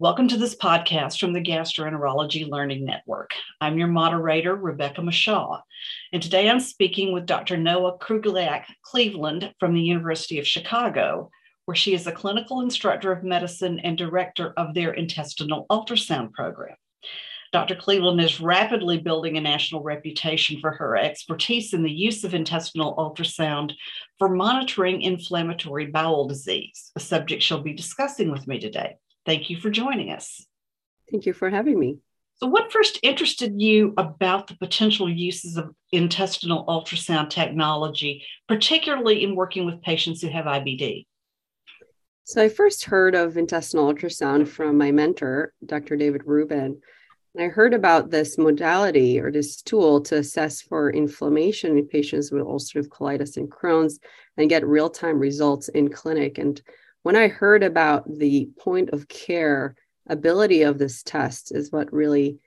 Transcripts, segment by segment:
Welcome to this podcast from the Gastroenterology Learning Network. I'm your moderator, Rebecca Mashaw, and today I'm speaking with Dr. Noa Krugliak Cleveland from the University of Chicago, where she is a clinical instructor of medicine and director of their intestinal ultrasound program. Dr. Cleveland is rapidly building a national reputation for her expertise in the use of intestinal ultrasound for monitoring inflammatory bowel disease, a subject she'll be discussing with me today. Thank you for joining us. Thank you for having me. So, what first interested you about the potential uses of intestinal ultrasound technology, particularly in working with patients who have IBD? So, I first heard of intestinal ultrasound from my mentor, Dr. David Rubin. And I heard about this modality or this tool to assess for inflammation in patients with ulcerative colitis and Crohn's and get real time results in clinic. And when I heard about the point of care ability of this test, is what really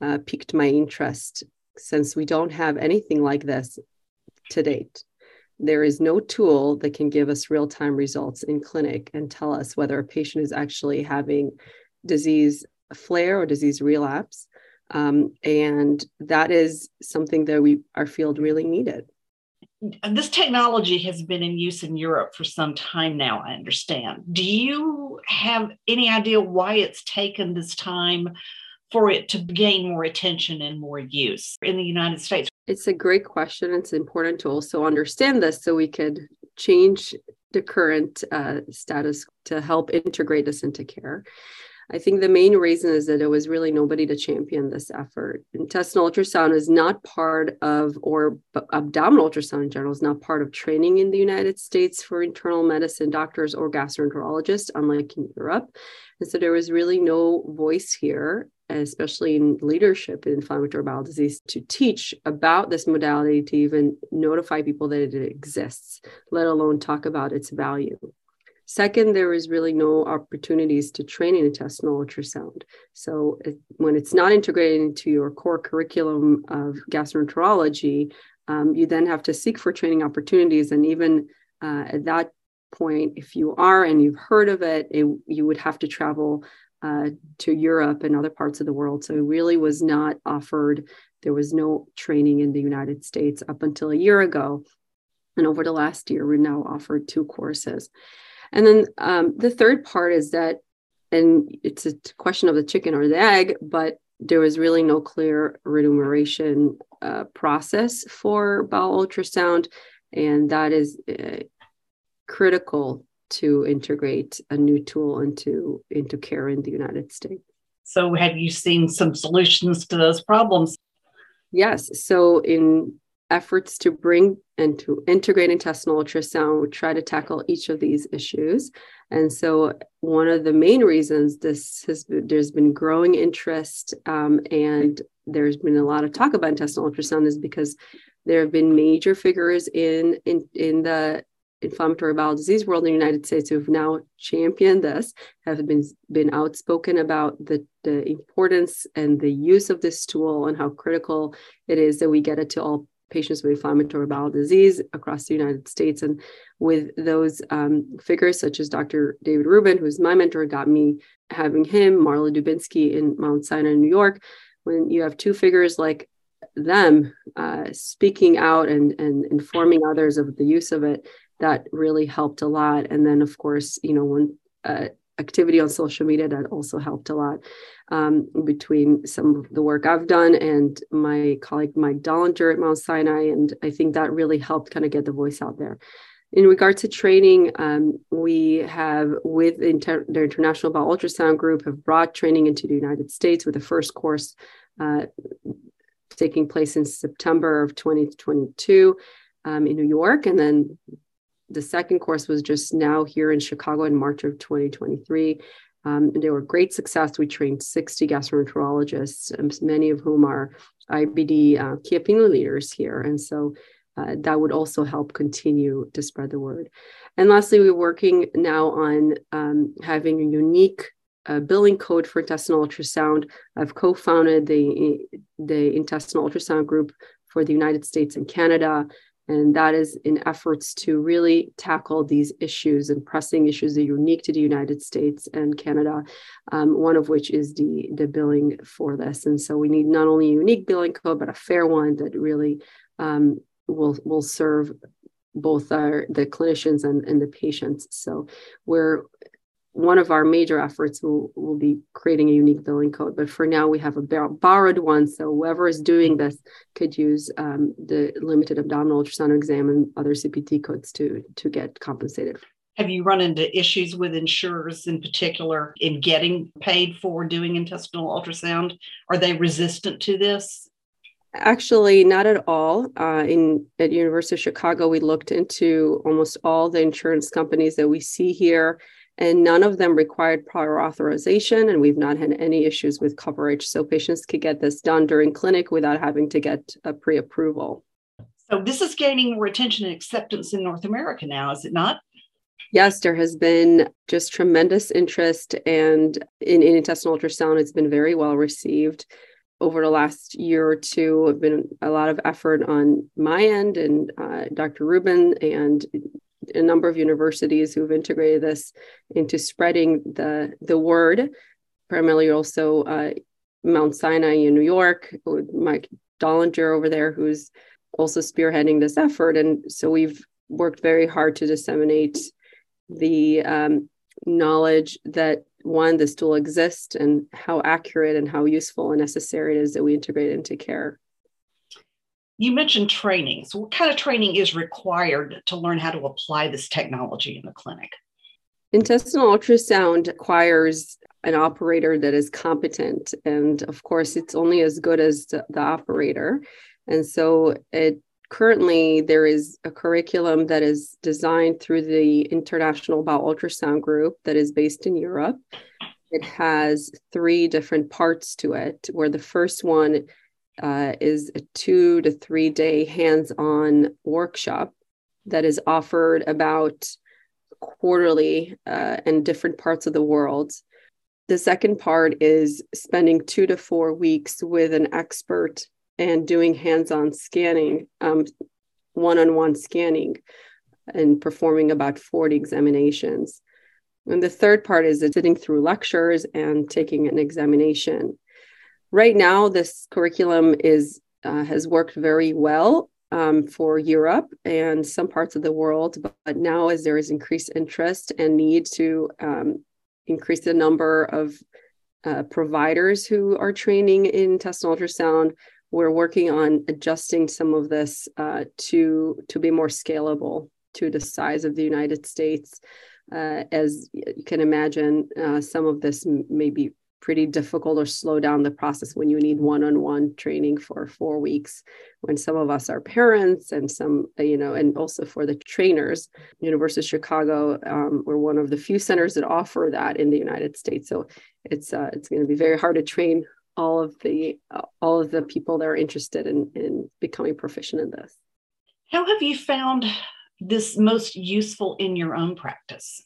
uh, piqued my interest since we don't have anything like this to date. There is no tool that can give us real time results in clinic and tell us whether a patient is actually having disease flare or disease relapse. Um, and that is something that we our field really needed this technology has been in use in Europe for some time now, I understand. Do you have any idea why it's taken this time for it to gain more attention and more use in the United States? It's a great question. It's important to also understand this so we could change the current uh, status to help integrate this into care. I think the main reason is that there was really nobody to champion this effort. Intestinal ultrasound is not part of, or abdominal ultrasound in general is not part of training in the United States for internal medicine doctors or gastroenterologists, unlike in Europe. And so there was really no voice here, especially in leadership in inflammatory bowel disease, to teach about this modality, to even notify people that it exists, let alone talk about its value. Second, there is really no opportunities to train in intestinal ultrasound. So it, when it's not integrated into your core curriculum of gastroenterology, um, you then have to seek for training opportunities. And even uh, at that point, if you are and you've heard of it, it you would have to travel uh, to Europe and other parts of the world. So it really was not offered. There was no training in the United States up until a year ago. And over the last year, we're now offered two courses. And then um, the third part is that, and it's a question of the chicken or the egg, but there was really no clear remuneration uh, process for bowel ultrasound. And that is uh, critical to integrate a new tool into, into care in the United States. So, have you seen some solutions to those problems? Yes. So, in efforts to bring and to integrate intestinal ultrasound, we try to tackle each of these issues. And so, one of the main reasons this has there's been growing interest um, and there's been a lot of talk about intestinal ultrasound is because there have been major figures in in in the inflammatory bowel disease world in the United States who've now championed this, have been been outspoken about the, the importance and the use of this tool and how critical it is that we get it to all patients with inflammatory bowel disease across the United States. And with those um, figures, such as Dr. David Rubin, who's my mentor, got me having him, Marla Dubinsky in Mount Sinai, New York. When you have two figures like them uh, speaking out and, and informing others of the use of it, that really helped a lot. And then, of course, you know, when uh, activity on social media that also helped a lot um, between some of the work I've done and my colleague Mike Dolinger at Mount Sinai. And I think that really helped kind of get the voice out there. In regard to training, um, we have with Inter- the International Bowel Ultrasound Group have brought training into the United States with the first course uh, taking place in September of 2022 um, in New York, and then the second course was just now here in Chicago in March of 2023. Um, and they were great success. We trained 60 gastroenterologists, many of whom are IBD uh, key opinion leaders here. And so uh, that would also help continue to spread the word. And lastly, we're working now on um, having a unique uh, billing code for intestinal ultrasound. I've co-founded the, the intestinal ultrasound group for the United States and Canada. And that is in efforts to really tackle these issues and pressing issues that are unique to the United States and Canada, um, one of which is the, the billing for this. And so we need not only a unique billing code, but a fair one that really um, will, will serve both our the clinicians and, and the patients. So we're one of our major efforts will, will be creating a unique billing code. But for now, we have a borrowed one. So whoever is doing this could use um, the limited abdominal ultrasound exam and other CPT codes to, to get compensated. Have you run into issues with insurers in particular in getting paid for doing intestinal ultrasound? Are they resistant to this? Actually, not at all. Uh, in at University of Chicago, we looked into almost all the insurance companies that we see here, and none of them required prior authorization. And we've not had any issues with coverage, so patients could get this done during clinic without having to get a pre-approval. So this is gaining more attention and acceptance in North America now, is it not? Yes, there has been just tremendous interest, and in, in intestinal ultrasound, it's been very well received over the last year or two have been a lot of effort on my end and uh, Dr. Rubin and a number of universities who've integrated this into spreading the the word. Primarily, also uh, Mount Sinai in New York, with Mike Dolinger over there, who's also spearheading this effort. And so we've worked very hard to disseminate the um, knowledge that one, this tool exists and how accurate and how useful and necessary it is that we integrate into care. You mentioned training. So, what kind of training is required to learn how to apply this technology in the clinic? Intestinal ultrasound requires an operator that is competent. And of course, it's only as good as the, the operator. And so, it currently there is a curriculum that is designed through the International Bowel Ultrasound Group that is based in Europe. It has three different parts to it, where the first one uh, is a two to three day hands on workshop that is offered about quarterly uh, in different parts of the world. The second part is spending two to four weeks with an expert and doing hands-on scanning, um, one-on-one scanning, and performing about 40 examinations. And the third part is sitting through lectures and taking an examination. Right now, this curriculum is uh, has worked very well um, for Europe and some parts of the world, but, now as there is increased interest and need to um, increase the number of uh, providers who are training in intestinal ultrasound, we're working on adjusting some of this uh, to to be more scalable to the size of the United States. Uh, as you can imagine, uh, some of this may be pretty difficult or slow down the process when you need one-on-one training for four weeks when some of us are parents and some you know and also for the trainers. University of chicago um, we're one of the few centers that offer that in the united states. So it's uh, it's going to be very hard to train all of the uh, all of the people that are interested in in becoming proficient in this. How have you found this most useful in your own practice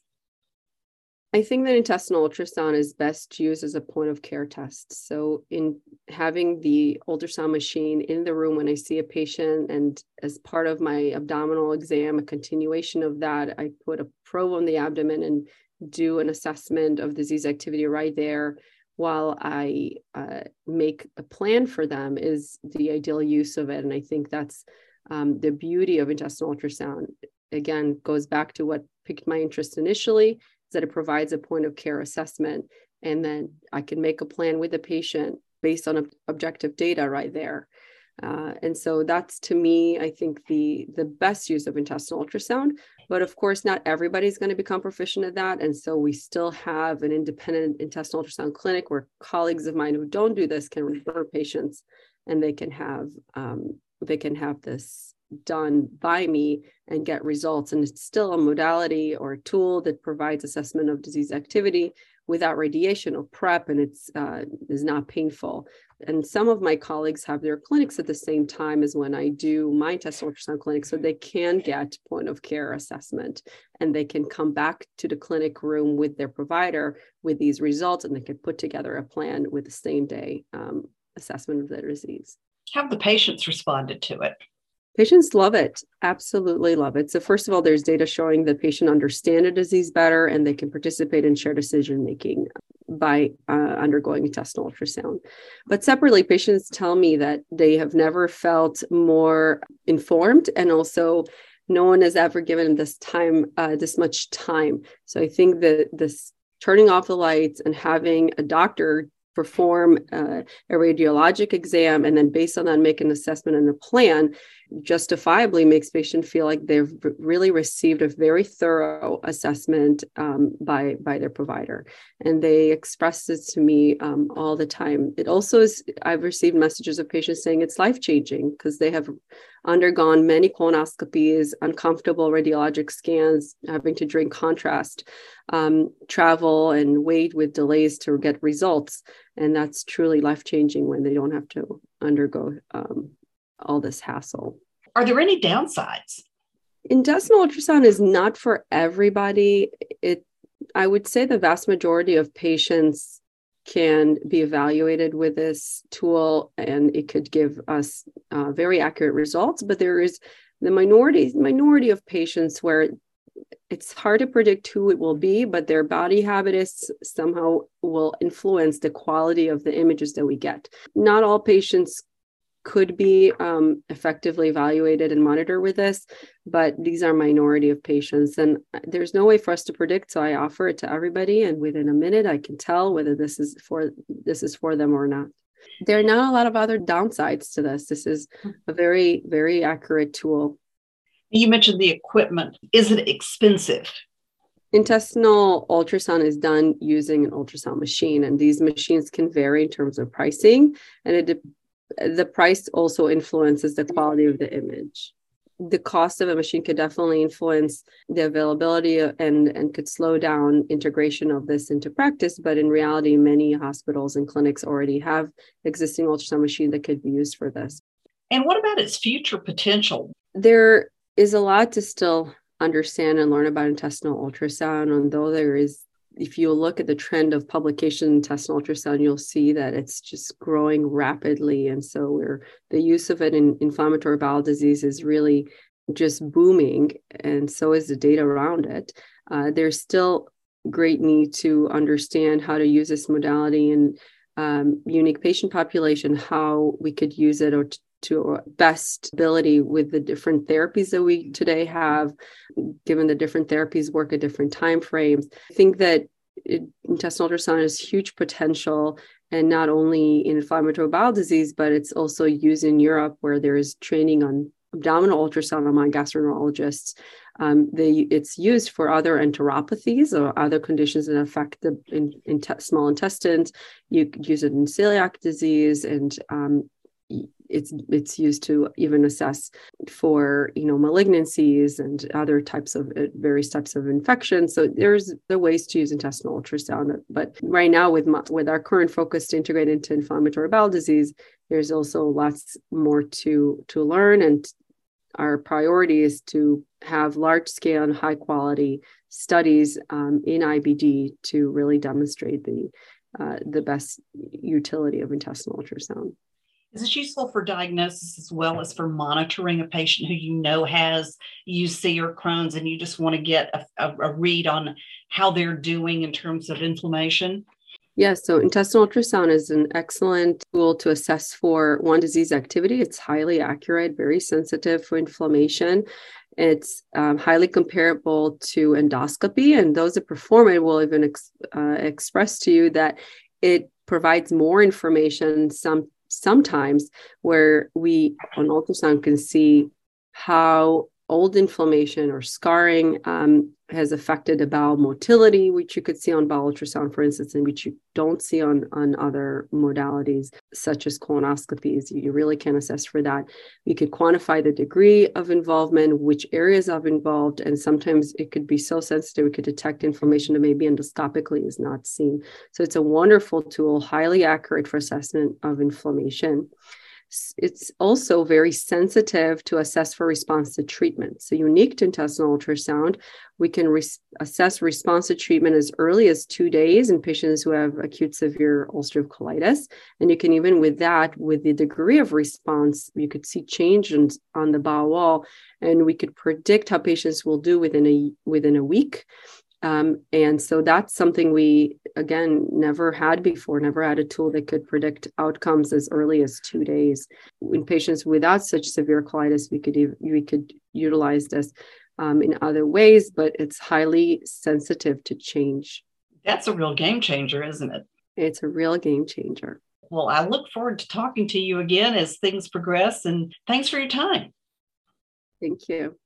I think that intestinal ultrasound is best used as a point of care test. So, in having the ultrasound machine in the room when I see a patient, and as part of my abdominal exam, a continuation of that, I put a probe on the abdomen and do an assessment of disease activity right there while I uh, make a plan for them is the ideal use of it. And I think that's um, the beauty of intestinal ultrasound. Again, goes back to what piqued my interest initially, that it provides a point of care assessment. And then I can make a plan with the patient based on objective data right there. Uh, and so that's to me, I think the the best use of intestinal ultrasound. But of course, not everybody's going to become proficient at that. And so we still have an independent intestinal ultrasound clinic where colleagues of mine who don't do this can refer patients, and they can have um, they can have this done by me and get results. And it's still a modality or a tool that provides assessment of disease activity without radiation or prep, and it's uh, is not painful. And some of my colleagues have their clinics at the same time as when I do my test ultrasound clinic, so they can get point of care assessment and they can come back to the clinic room with their provider with these results, and they can put together a plan with the same day um, assessment of their disease. Have the patients responded to it? Patients love it, absolutely love it. So, first of all, there's data showing the patient understand a disease better and they can participate in shared decision making by uh, undergoing intestinal ultrasound. But separately, patients tell me that they have never felt more informed and also no one has ever given this time uh, this much time so i think that this turning off the lights and having a doctor perform uh, a radiologic exam and then based on that make an assessment and a plan justifiably makes patient feel like they've really received a very thorough assessment um, by by their provider. And they express this to me um, all the time. It also is i've received messages of patients saying it's life changing because they have undergone many colonoscopies uncomfortable radiologic scans having to drink contrast um, travel and wait with delays to get results. And that's truly life changing when they don't have to undergo um, all this hassle. Are there any downsides? Intestinal ultrasound is not for everybody. It I would say the vast majority of patients can be evaluated with this tool and it could give us uh, very accurate results but there is the minority minority of patients where it's hard to predict who it will be but their body habitus somehow will influence the quality of the images that we get not all patients could be um, effectively evaluated and monitored with this, but these are minority of patients, and there's no way for us to predict. So I offer it to everybody, and within a minute, I can tell whether this is for this is for them or not. There are not a lot of other downsides to this. This is a very very accurate tool. You mentioned the equipment. Is it expensive? Intestinal ultrasound is done using an ultrasound machine, and these machines can vary in terms of pricing, and it the price also influences the quality of the image. The cost of a machine could definitely influence the availability and and could slow down integration of this into practice but in reality many hospitals and clinics already have existing ultrasound machine that could be used for this. And what about its future potential? There is a lot to still understand and learn about intestinal ultrasound and though there is if you look at the trend of publication in intestinal ultrasound, you'll see that it's just growing rapidly. And so we're the use of it in inflammatory bowel disease is really just booming, and so is the data around it. Uh, there's still great need to understand how to use this modality in um, unique patient population, how we could use it or t- to best ability with the different therapies that we today have given the different therapies work at different time frames i think that intestinal ultrasound has huge potential and not only in inflammatory bowel disease but it's also used in europe where there is training on abdominal ultrasound among gastroenterologists um, they, it's used for other enteropathies or other conditions that affect the in, in small intestines. You could use it in celiac disease and um, it's it's used to even assess for you know malignancies and other types of uh, various types of infections so there's the ways to use intestinal ultrasound but right now with with our current focus to integrate into inflammatory bowel disease there's also lots more to to learn and our priority is to have large scale and high quality studies um, in IBD to really demonstrate the uh, the best utility of intestinal ultrasound. Is this useful for diagnosis as well as for monitoring a patient who you know has UC or Crohn's and you just want to get a, a, a read on how they're doing in terms of inflammation? Yes, so intestinal ultrasound is an excellent tool to assess for one disease activity. It's highly accurate, very sensitive for inflammation. It's um, highly comparable to endoscopy, and those that perform it will even ex- uh, express to you that it provides more information, some sometimes where we on ultrasound can see how old inflammation or scarring um, has affected the bowel motility, which you could see on bowel ultrasound, for instance, and which you don't see on, on other modalities such as colonoscopies. You really can assess for that. We could quantify the degree of involvement, which areas are involved, and sometimes it could be so sensitive we could detect inflammation that maybe endoscopically is not seen. So it's a wonderful tool, highly accurate for assessment of inflammation. It's also very sensitive to assess for response to treatment. So, unique to intestinal ultrasound, we can re- assess response to treatment as early as two days in patients who have acute severe ulcerative colitis. And you can even, with that, with the degree of response, you could see changes on the bowel wall, and we could predict how patients will do within a within a week. Um, and so that's something we, again, never had before, never had a tool that could predict outcomes as early as two days. In patients without such severe colitis, we could, we could utilize this um, in other ways, but it's highly sensitive to change. That's a real game changer, isn't it? It's a real game changer. Well, I look forward to talking to you again as things progress, and thanks for your time. Thank you.